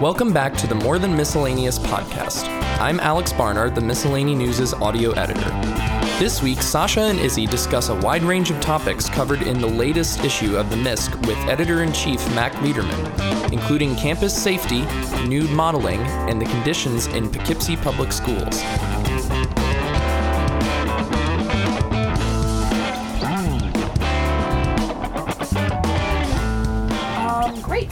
Welcome back to the More Than Miscellaneous podcast. I'm Alex Barnard, the Miscellany News' audio editor. This week, Sasha and Izzy discuss a wide range of topics covered in the latest issue of the MISC with editor in chief Mac Liederman, including campus safety, nude modeling, and the conditions in Poughkeepsie Public Schools.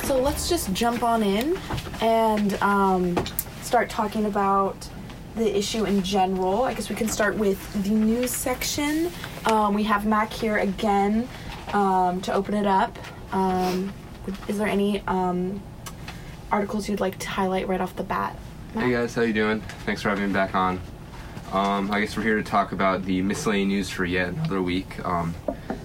So let's just jump on in and um, start talking about the issue in general. I guess we can start with the news section. Um, we have Mac here again um, to open it up. Um, is there any um, articles you'd like to highlight right off the bat? Mac? Hey guys, how you doing? Thanks for having me back on. Um, I guess we're here to talk about the miscellaneous news for yet another week.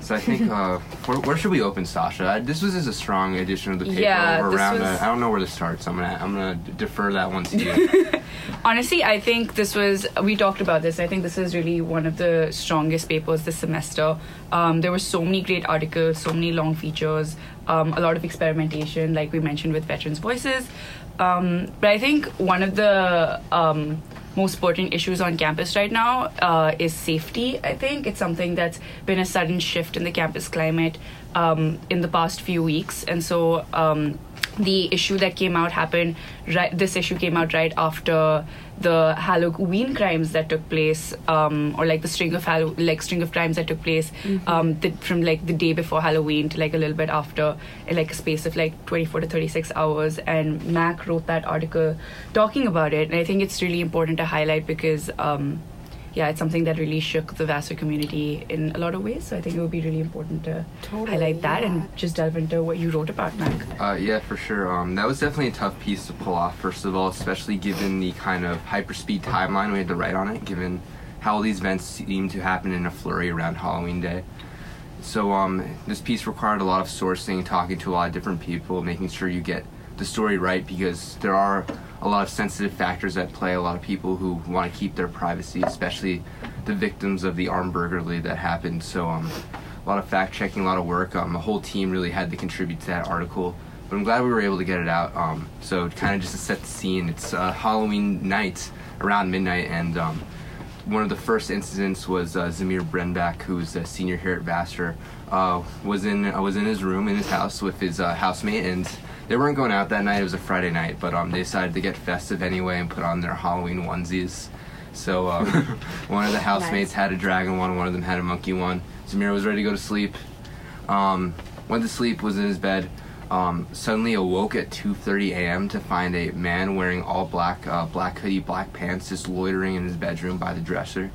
So I think uh, where, where should we open, Sasha? I, this was just a strong edition of the paper. Yeah, this around. was- I I don't know where to start, so I'm gonna I'm gonna defer that one to you. Honestly, I think this was, we talked about this. I think this is really one of the strongest papers this semester. Um, there were so many great articles, so many long features, um, a lot of experimentation, like we mentioned with Veterans Voices. Um, but I think one of the um, most pertinent issues on campus right now uh, is safety. I think it's something that's been a sudden shift in the campus climate um, in the past few weeks. And so, um, the issue that came out happened right this issue came out right after the halloween crimes that took place um, or like the string of Hallow- like string of crimes that took place um, the, from like the day before halloween to like a little bit after in like a space of like 24 to 36 hours. And mac wrote that article talking about it. And i think it's really important to highlight because um, yeah, it's something that really shook the Vassar community in a lot of ways. So I think it would be really important to Totally, highlight that yeah. and just delve into what you wrote about, Mac. Uh, yeah, for sure. Um, that was definitely a tough piece to pull off. First of all, especially given the kind of hyperspeed timeline we had to write on it, given how all these events seem to happen in a flurry around Halloween Day. So um, this piece required a lot of sourcing, talking to a lot of different people, making sure you get the story right because there are a lot of sensitive factors at play. A lot of people who want to keep their privacy, especially the victims of the armed burglary that happened. So um, a lot of fact checking, a lot of work. Um, the whole team really had to contribute to that article. But I'm glad we were able to get it out. Um, so kind of just to set the scene, it's uh, Halloween night around midnight, and um, one of the first incidents was uh, Zamir Brenbach, who's a senior here at Vassar, uh, was in uh, was in his room in his house with his uh, housemate, and they weren't going out that night. It was a Friday night, but um, they decided to get festive anyway and put on their Halloween onesies. So um, one of the housemates Nice. had a dragon one, one of them had a monkey one. Zamir was ready to go to sleep. Um, went to sleep, was in his bed. Um, suddenly awoke at 2:30 a.m. to find a man wearing all black, uh, black hoodie, black pants, just loitering in his bedroom by the dresser.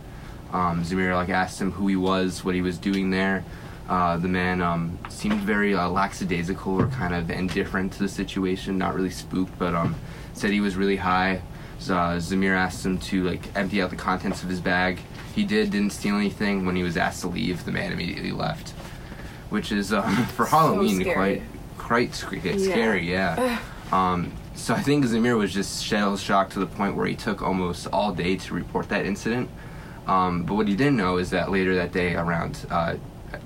Um, Zamir like asked him who he was, what he was doing there. Uh, the man um, seemed very uh, lackadaisical or kind of indifferent to the situation, not really spooked, but um, said he was really high. So, uh, Zamir asked him to like empty out the contents of his bag. He did, didn't steal anything. When he was asked to leave, the man immediately left, which is um, for Halloween scary. quite quite sc- Yeah. scary. Yeah. Um, so I think Zamir was just shell shocked to the point where he took almost all day to report that incident. Um, but what he didn't know is that later that day, around uh,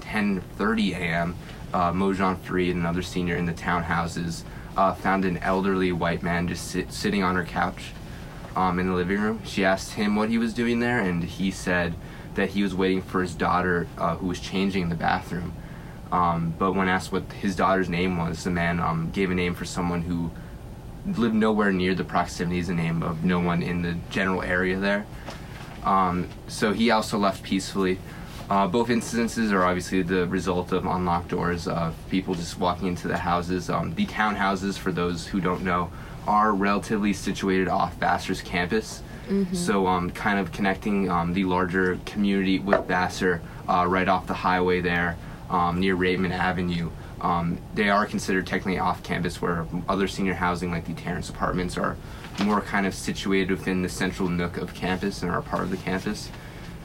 10:30 a.m., uh, Mojan Fareed, another senior in the townhouses, uh, found an elderly white man just sit, sitting on her couch um, in the living room. She asked him what he was doing there, and he said that he was waiting for his daughter, uh, who was changing in the bathroom. Um, but when asked what his daughter's name was, the man um, gave a name for someone who lived nowhere near the proximities, a name of no one in the general area there. Um, so he also left peacefully. Uh, both incidences are obviously the result of unlocked doors, of people just walking into the houses. Um, the townhouses, for those who don't know, are relatively situated off Vassar's campus. So, um, kind of connecting um, the larger community with Vassar uh, right off the highway there um, near Raymond Avenue. Um, they are considered technically off campus, where other senior housing, like the Terrace apartments, are more kind of situated within the central nook of campus and are part of the campus.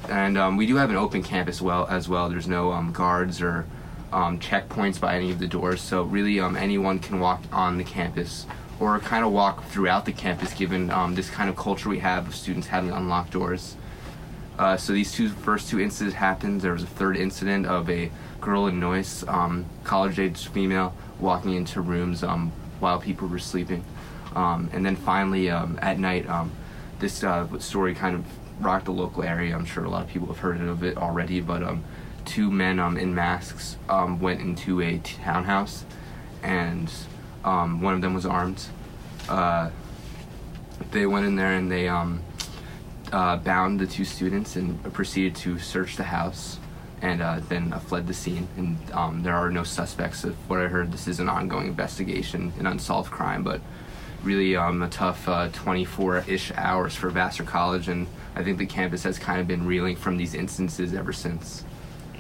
And um, we do have an open campus well as well. There's no um, guards or um, checkpoints by any of the doors, so really um, anyone can walk on the campus or kind of walk throughout the campus, given um, this kind of culture we have of students having unlocked doors. Uh, so these two first two incidents happened. There was a third incident of a girl in Noyes, um, college-age female, walking into rooms while people were sleeping. Um, and then finally, um, at night, um, this uh, story kind of rocked the local area. I'm sure a lot of people have heard of it already, but um, two men um, in masks um, went into a townhouse, and um, one of them was armed. Uh, they went in there and they um, uh, bound the two students and proceeded to search the house and uh, then uh, fled the scene. And um, there are no suspects. Of what I heard, this is an ongoing investigation, an unsolved crime, but really um, a tough 24-ish hours for Vassar College, and I think the campus has kind of been reeling from these instances ever since.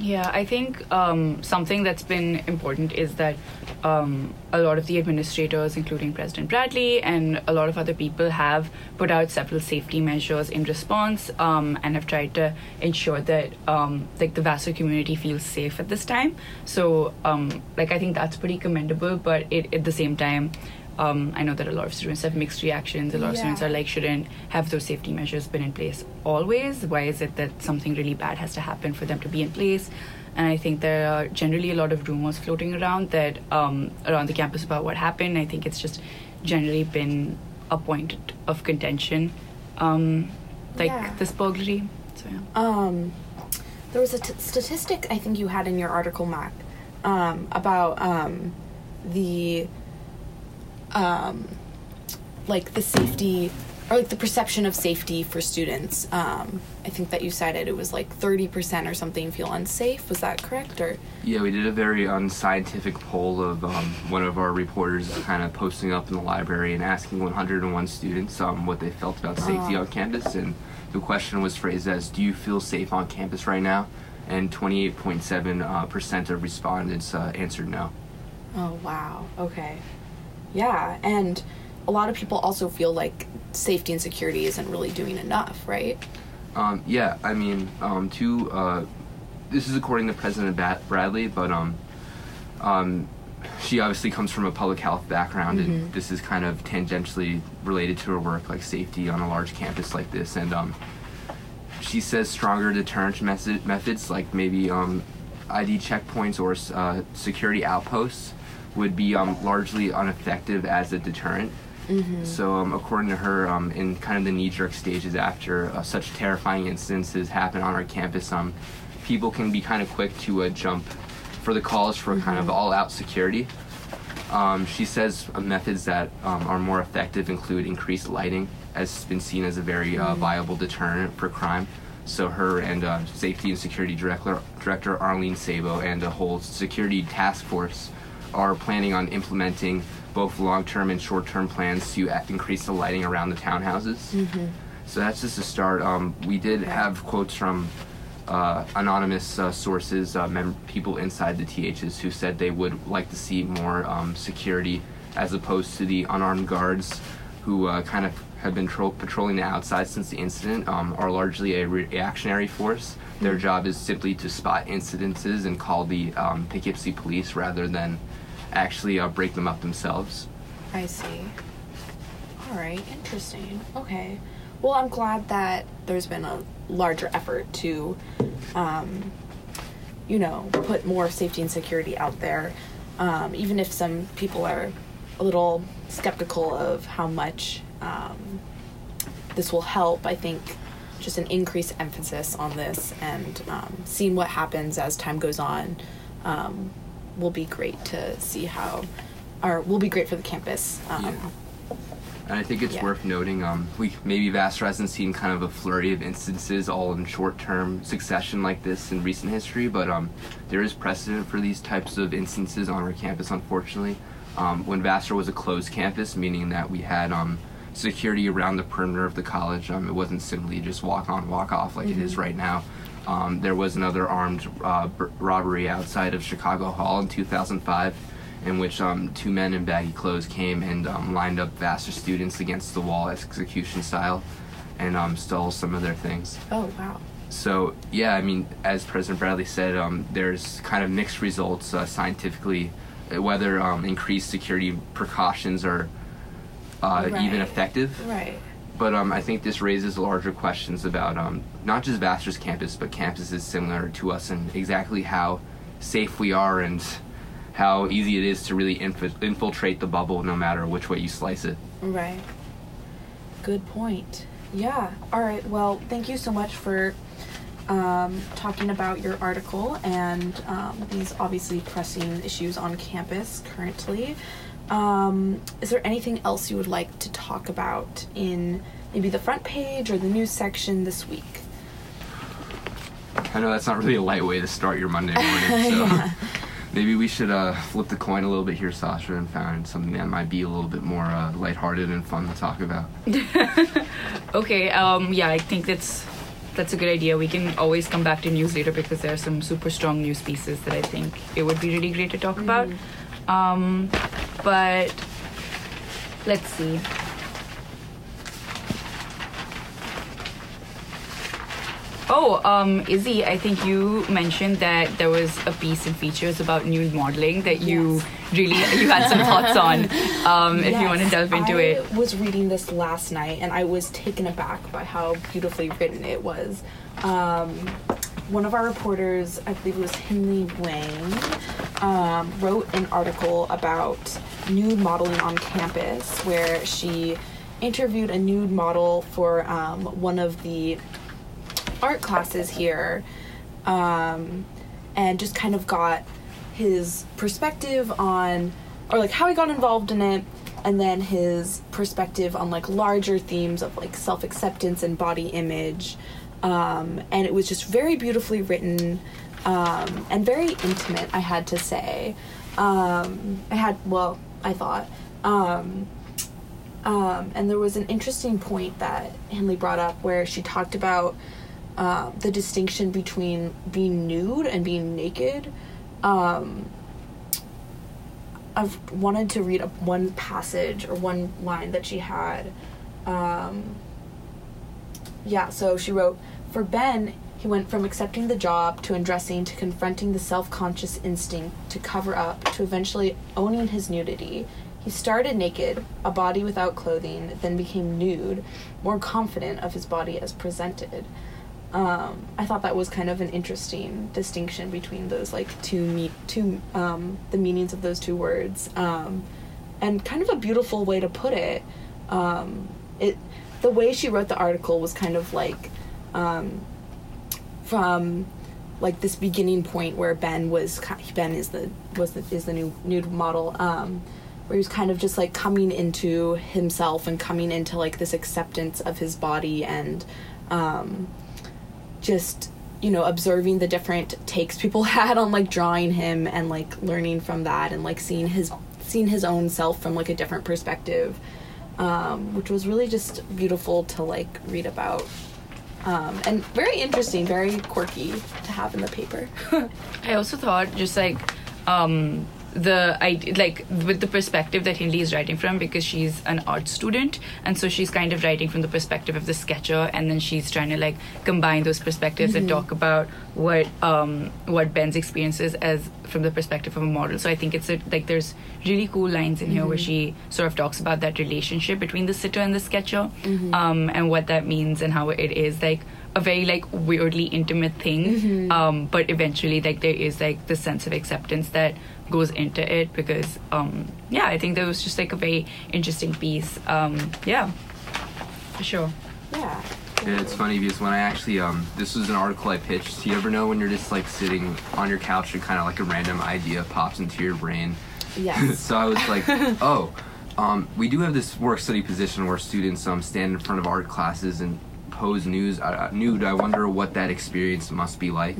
Yeah, I think um, something that's been important is that um, a lot of the administrators, including President Bradley and a lot of other people, have put out several safety measures in response um, and have tried to ensure that um, like the Vassar community feels safe at this time. So, um, like I think that's pretty commendable. But it, at the same time, um, I know that a lot of students have mixed reactions. A lot of students are like, shouldn't have those safety measures been in place always? Why is it that something really bad has to happen for them to be in place? And I think there are generally a lot of rumors floating around that um, around the campus about what happened. I think it's just generally been a point of contention, um, like Yeah. this burglary. So yeah. Um, there was a t- statistic I think you had in your article, Mac, um, about um, the um, like the safety or like the perception of safety for students. Um, I think that you cited it was like thirty percent or something feel unsafe. Was that correct? Or Yeah, we did a very unscientific poll of um, one of our reporters kind of posting up in the library and asking 101 students um, what they felt about safety Oh. on campus. And the question was phrased as, Do you feel safe on campus right now? And 28.7% uh, of respondents uh, answered no. oh wow, okay, yeah, and a lot of people also feel like safety and security isn't really doing enough, right? Um, yeah, I mean, um, to uh, this is according to President Bat- Bradley, but um, um, she obviously comes from a public health background, and this is kind of tangentially related to her work, like safety on a large campus like this. And um, she says stronger deterrent method- methods, like maybe um, ID checkpoints or uh, security outposts, would be um, largely ineffective as a deterrent. So, um, according to her, um, in kind of the knee-jerk stages after uh, such terrifying instances happen on our campus, um, people can be kind of quick to uh, jump for the calls for kind of all-out security. Um, she says uh, methods that um, are more effective include increased lighting, as has been seen as a very uh, viable deterrent for crime. So her and uh, Safety and Security Director, Director Arlene Sabo and a whole security task force are planning on implementing both long-term and short-term plans to increase the lighting around the townhouses. So that's just a start. Um, we did have quotes from uh, anonymous uh, sources, uh, mem- people inside the THs who said they would like to see more um, security as opposed to the unarmed guards who uh, kind of have been tro- patrolling the outside since the incident um, are largely a re- reactionary force. Their job is simply to spot incidences and call the um, Poughkeepsie police rather than actually uh, break them up themselves. I see. All right, interesting. Okay. Well, I'm glad that there's been a larger effort to, um, you know, put more safety and security out there. Um, even if some people are a little skeptical of how much um, this will help, I think just an increased emphasis on this and um, seeing what happens as time goes on um, will be great to see how, or will be great for the campus. Um, Yeah. And I think it's Yeah. worth noting, um, we maybe Vassar hasn't seen kind of a flurry of instances all in short-term succession like this in recent history, but um, there is precedent for these types of instances on our campus, unfortunately. Um, when Vassar was a closed campus, meaning that we had um, security around the perimeter of the college, um, it wasn't simply just walk on, walk off like it is right now. Um, there was another armed uh, b- robbery outside of Chicago Hall in 2005 in which um, two men in baggy clothes came and um, lined up Vassar students against the wall execution style and um, stole some of their things. Oh wow. So, yeah, I mean, as President Bradley said, um, there's kind of mixed results uh, scientifically, uh, whether um, increased security precautions are uh, even effective. Right. But um, I think this raises larger questions about um, not just Vassar's campus, but campuses similar to us and exactly how safe we are and how easy it is to really inf- infiltrate the bubble no matter which way you slice it. Right. Good point. Yeah. All right. Well, thank you so much for um, talking about your article and um, these obviously pressing issues on campus currently. Um, is there anything else you would like to talk about in maybe the front page or the news section this week? I know that's not really a light way to start your Monday morning, so maybe we should uh, flip the coin a little bit here, Sasha, and find something that might be a little bit more uh, lighthearted and fun to talk about. Okay, um, yeah, I think that's that's a good idea. We can always come back to news later because there are some super strong news pieces that I think it would be really great to talk about. Um, but let's see. Oh, um, Izzy, I think you mentioned that there was a piece in features about nude modeling that you Yes. really you had some thoughts on. Um, if you want to Yes, delve into I it. I was reading this last night and I was taken aback by how beautifully written it was. Um, one of our reporters, I believe it was Henley Wang, um, wrote an article about nude modeling on campus where she interviewed a nude model for um, one of the art classes here um, and just kind of got his perspective on or like how he got involved in it and then his perspective on like larger themes of like self-acceptance and body image. Um, and it was just very beautifully written um, and very intimate i had to say. Um, i had well i thought um, um, and there was an interesting point that Henley brought up where she talked about uh, the distinction between being nude and being naked. Um, I've wanted to read one passage or one line that she had. Um, yeah, so she wrote For Ben, he went from accepting the job to undressing to confronting the self conscious instinct to cover up to eventually owning his nudity. He started naked, a body without clothing, then became nude, more confident of his body as presented. Um, I thought that was kind of an interesting distinction between those like two me- two um, the meanings of those two words, um, and kind of a beautiful way to put it. Um, it the way she wrote the article was kind of like um, from like this beginning point where Ben was Ben is the was the is the new nude model um, where he was kind of just like coming into himself and coming into like this acceptance of his body and um, just you know observing the different takes people had on like drawing him and like learning from that and like seeing his seeing his own self from like a different perspective um, which was really just beautiful to like read about um, and very interesting very quirky to have in the paper. I also thought just like um the like with the perspective that Henley is writing from because she's an art student and so she's kind of writing from the perspective of the sketcher and then she's trying to like combine those perspectives and talk about what um what Ben's experiences as from the perspective of a model. So I think it's a, like there's really cool lines in here where she sort of talks about that relationship between the sitter and the sketcher um and what that means and how it is like a very like weirdly intimate thing. Um but eventually like there is like the sense of acceptance that goes into it because um yeah i think that was just like a very interesting piece. Um yeah. For sure. Yeah. Yeah, it's funny because when I actually um this was an article I pitched. Do You ever know when you're just like sitting on your couch and kind of like a random idea pops into your brain? yes. So I was like, oh, um, we do have this work study position where students um stand in front of art classes and pose news uh, nude. I wonder what that experience must be like,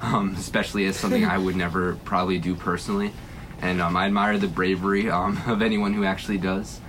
um, especially as something I would never probably do personally. And um, I admire the bravery um, of anyone who actually does.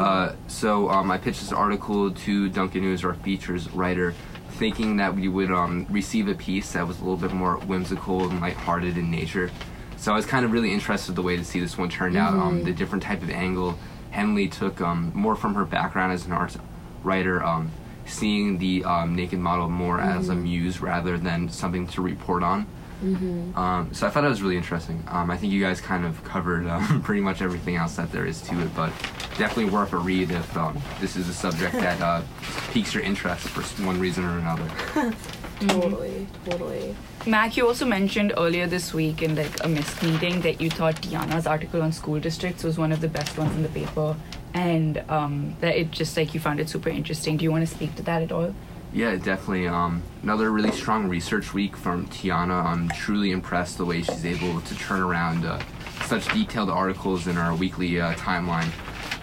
Uh, so um, I pitched this article to Duncan News, our features writer, thinking that we would um, receive a piece that was a little bit more whimsical and lighthearted in nature. So I was kind of really interested the way to see this one turned out. Um, the different type of angle Henley took um, more from her background as an art writer, um, seeing the um, naked model more as a muse rather than something to report on. Mm-hmm. Um, so I thought it was really interesting. Um, I think you guys kind of covered um, pretty much everything else that there is to it, but definitely worth a read if um, this is a subject that uh, piques your interest for one reason or another. Totally, totally. Mac, you also mentioned earlier this week in like a missed meeting that you thought Tiana's article on school districts was one of the best ones in the paper, and um, that it just like you found it super interesting. Do you want to speak to that at all? Yeah, definitely. Um, another really strong research week from Tiana. I'm truly impressed the way she's able to turn around uh, such detailed articles in our weekly uh, timeline.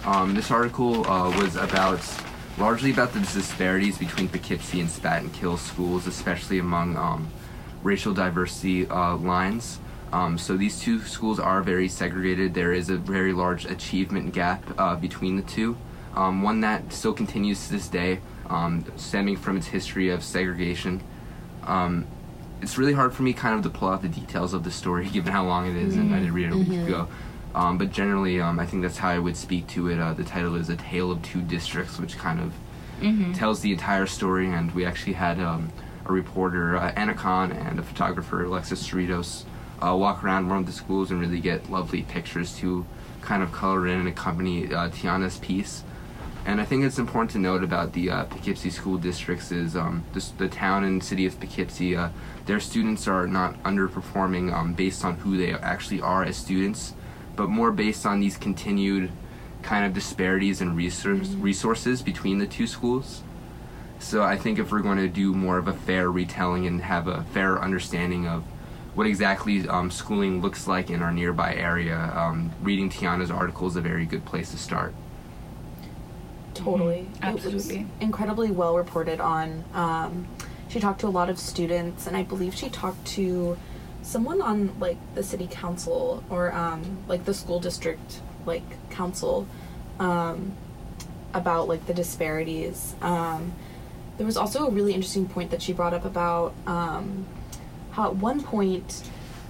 Um, this article uh, was about largely about the disparities between Poughkeepsie and Spackenkill schools, especially among um, racial diversity uh, lines. Um, so these two schools are very segregated. There is a very large achievement gap uh, between the two, um, one that still continues to this day, um, stemming from its history of segregation. Um, it's really hard for me kind of to pull out the details of the story given how long it is, and I did read it a week ago. Um, but generally, um, I think that's how I would speak to it. Uh, the title is A Tale of Two Districts, which kind of tells the entire story. And we actually had um, a reporter, uh, Anna Khan, and a photographer, Alexis Cerritos, uh, walk around one of the schools and really get lovely pictures to kind of color in and accompany uh, Tiana's piece. And I think it's important to note about the uh, Poughkeepsie school districts is um, the, the town and city of Poughkeepsie, uh, their students are not underperforming um, based on who they actually are as students, but more based on these continued kind of disparities in resource, resources between the two schools. So I think if we're going to do more of a fair retelling and have a fair understanding of what exactly um, schooling looks like in our nearby area, um, reading Tiana's article is a very good place to start. Totally. Mhm. It was Absolutely. incredibly well reported on. Um, she talked to a lot of students, and I believe she talked to someone on like the city council or um, like the school district like council um, about like the disparities. Um, there was also a really interesting point that she brought up about um, how at one point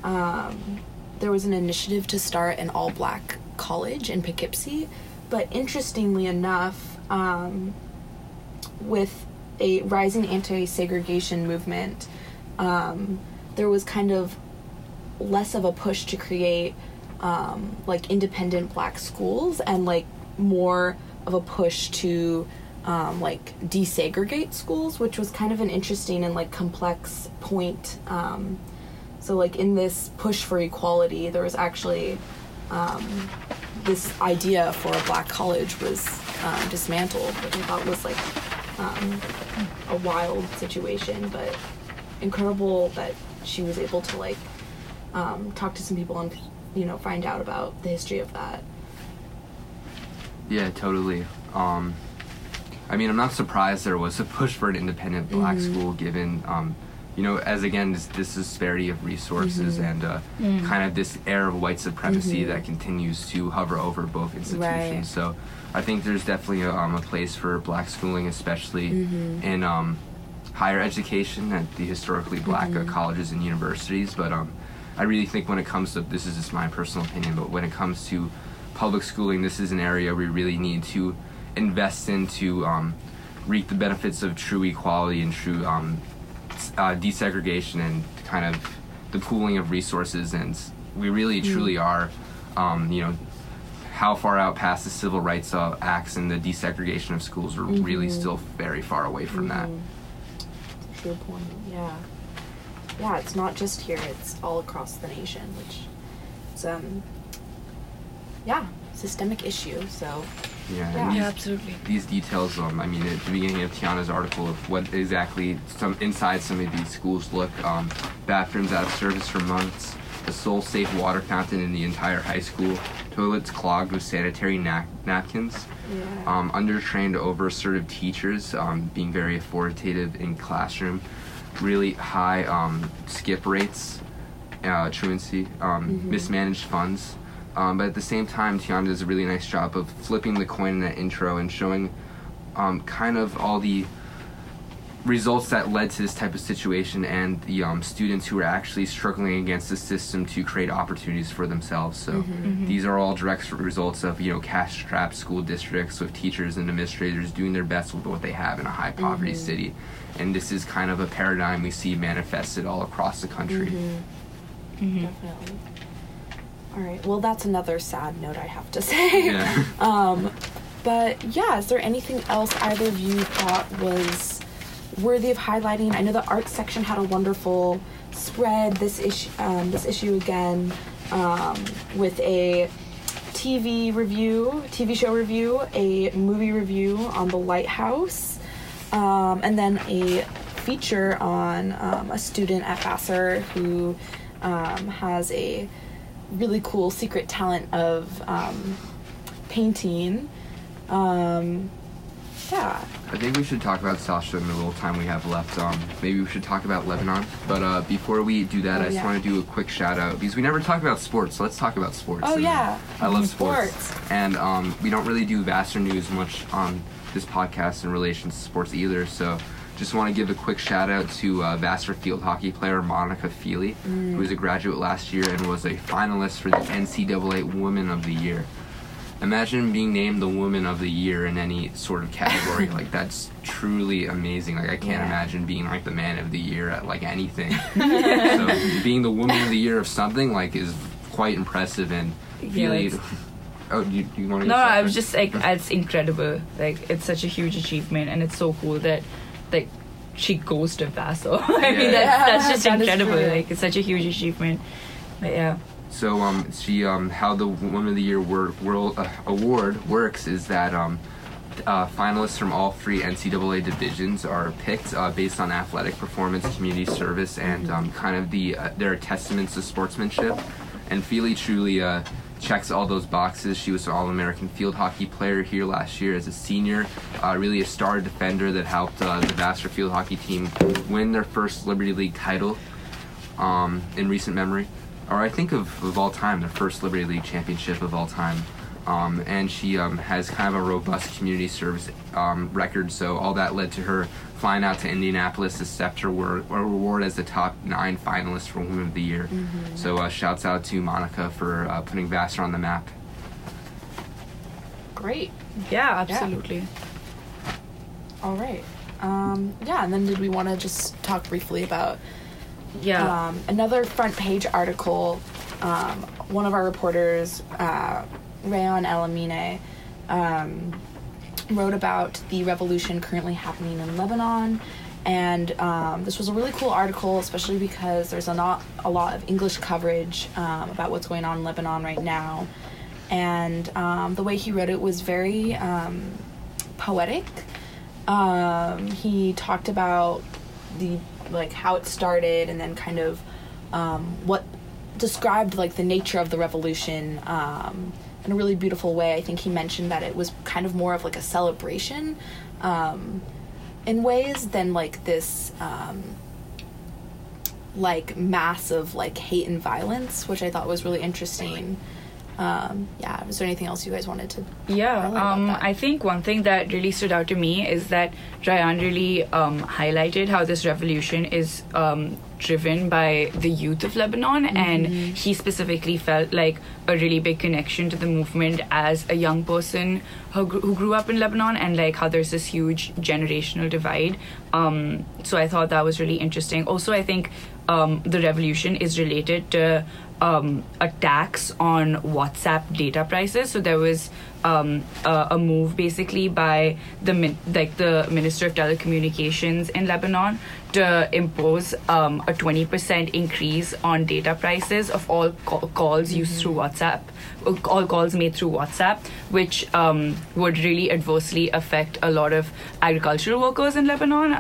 um, there was an initiative to start an all black college in Poughkeepsie, but interestingly enough, um, with a rising anti segregation movement, um, there was kind of less of a push to create um, like independent black schools and like more of a push to um, like desegregate schools, which was kind of an interesting and like complex point. Um, so like in this push for equality, there was actually um, this idea for a black college was um, dismantled, which I thought was like um, a wild situation, but incredible that she was able to like um, talk to some people and you know find out about the history of that. Yeah, totally. Um, I mean, I'm not surprised there was a push for an independent black school, given, um, you know, as again this, this disparity of resources and uh, kind of this air of white supremacy that continues to hover over both institutions. Right. So, I think there's definitely a, um, a place for black schooling, especially in um, higher education at the historically black uh, colleges and universities. But um, I really think when it comes to this is just my personal opinion, but when it comes to public schooling, this is an area we really need to invest in to um, reap the benefits of true equality and true um, uh, desegregation and kind of the pooling of resources. And we really truly are, um, you know, how far out past the civil rights uh, acts and the desegregation of schools we're really still very far away from that. True point. Yeah. Yeah, it's not just here; it's all across the nation, which is um. Yeah, systemic issue. So Yeah, Yeah. these- Yeah, absolutely. these details um i mean at the beginning of tiana's article of what exactly some inside some of these schools look um bathrooms out of service for months a sole safe water fountain in the entire high school toilets clogged with sanitary na- napkins yeah. um, undertrained over-assertive teachers um, being very authoritative in classroom really high um, skip rates uh, truancy um, mismanaged funds um, but at the same time tiana does a really nice job of flipping the coin in that intro and showing um, kind of all the results that led to this type of situation and the um, students who are actually struggling against the system to create opportunities for themselves. So Mm-hmm. these are all direct results of you know cash-strapped school districts with teachers and administrators doing their best with what they have in a high poverty Mm-hmm. city, and this is kind of a paradigm we see manifested all across the country. Mm-hmm. Definitely. All right. Well, that's another sad note I have to say. Yeah. Um, but yeah, is there anything else either of you thought was worthy of highlighting? I know the art section had a wonderful spread this issue. Um, this issue again um, with a TV review, TV show review, a movie review on the Lighthouse, um, and then a feature on um, a student at Vassar who um, has a really cool secret talent of um, painting. Um, yeah. I think we should talk about Sasha in the little time we have left. Um, maybe we should talk about Lebanon. But uh, before we do that, Oh, I just yeah. want to do a quick shout out because we never talk about sports. So let's talk about sports. Oh, And, yeah. I love sports. Sports. And um, we don't really do Vassar news much on this podcast in relation to sports either. So just want to give a quick shout out to uh, Vassar field hockey player Monica Feely, Mm. who was a graduate last year and was a finalist for the NCAA Woman of the Year. Imagine being named the Woman of the Year in any sort of category. like that's truly amazing. Like I can't Yeah. imagine being like the Man of the Year at like anything. so being the Woman of the Year of something like is quite impressive and Feely. it's- Oh, you, you want to? No, I was just like, it's incredible. Like, it's such a huge achievement, and it's so cool that, like, she goes to Vassal. I Yeah. mean, that's, that's just That is incredible. Like, it's such a huge achievement. But yeah. So um, she um, how the Woman of the Year wor- world uh, award works is that um, uh, finalists from all three NCAA divisions are picked uh, based on athletic performance, community service, and um, kind of the uh, their testaments to sportsmanship. And Feely truly uh, checks all those boxes. She was an All-American field hockey player here last year as a senior, uh, really a star defender that helped uh, the Vassar field hockey team win their first Liberty League title um, in recent memory, or I think of, of all time, the first Liberty League championship of all time. Um, and she um, has kind of a robust community service um, record, so all that led to her flying out to Indianapolis to accept her wor- her as the top nine finalist for Woman of the Year. So uh, shouts out to Monica for uh, putting Vassar on the map. Great. Yeah, absolutely. All right. Um, yeah, and then did we want to just talk briefly about Yeah. um, another front page article? Um, one of our reporters, uh, Rayan Elamine, um, wrote about the revolution currently happening in Lebanon. And um, this was a really cool article, especially because there's a not a lot of English coverage um, about what's going on in Lebanon right now. And um, the way he wrote it was very um, poetic. Um, he talked about the like how it started, and then kind of um, what described like the nature of the revolution um, in a really beautiful way. I think he mentioned that it was kind of more of like a celebration um, in ways than like this um, like mass of like hate and violence, which I thought was really interesting. Um, yeah, was there anything else you guys wanted to? Yeah, um. I think one thing that really stood out to me is that Ryan really um, highlighted how this revolution is um, driven by the youth of Lebanon, and he specifically felt like a really big connection to the movement as a young person who, who grew up in Lebanon, and like how there's this huge generational divide. Um, so I thought that was really interesting. Also, I think um, the revolution is related to um, a tax on WhatsApp data prices. So there was um, a, a move basically by the min- like the Minister of Telecommunications in Lebanon to impose um, a 20% increase on data prices of all ca- calls used through WhatsApp, uh, all calls made through WhatsApp, which um, would really adversely affect a lot of agricultural workers in Lebanon.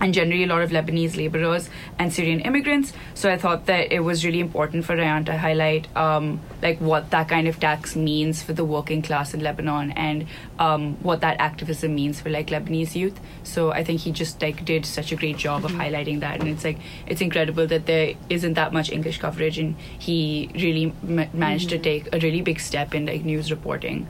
And generally a lot of Lebanese laborers and Syrian immigrants. So I thought that it was really important for Rayan to highlight um, like what that kind of tax means for the working class in Lebanon and um, what that activism means for like Lebanese youth. So I think he just like did such a great job of highlighting that, and it's like it's incredible that there isn't that much English coverage, and he really ma- managed to take a really big step in like news reporting,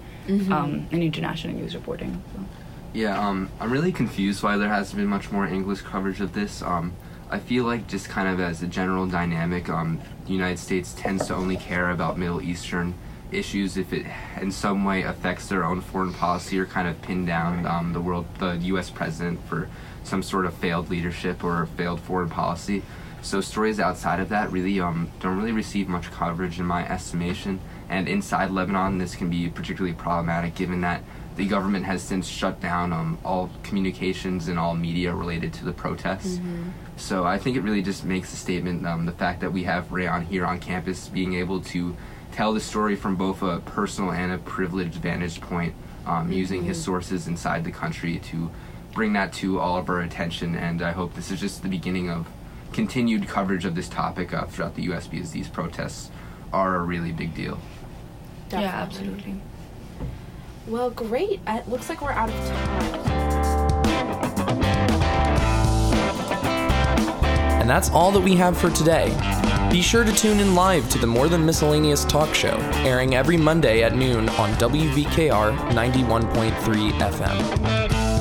um, in international news reporting. So. Yeah, um, I'm really confused why there hasn't been much more English coverage of this. Um, I feel like just kind of as a general dynamic, um, the United States tends to only care about Middle Eastern issues if it in some way affects their own foreign policy or kind of pin down um, the world, the U.S. president for some sort of failed leadership or failed foreign policy. So stories outside of that really um, don't really receive much coverage in my estimation. And inside Lebanon, this can be particularly problematic given that the government has since shut down um, all communications and all media related to the protests. So I think it really just makes a statement um, the fact that we have Rayan here on campus being able to tell the story from both a personal and a privileged vantage point, um, using his sources inside the country to bring that to all of our attention. And I hope this is just the beginning of continued coverage of this topic uh, throughout the US because these protests are a really big deal. Yeah, absolutely. Well, great. Uh, It looks like we're out of time. And that's all that we have for today. Be sure to tune in live to the More Than Miscellaneous talk show, airing every Monday at noon on WVKR 91.3 FM.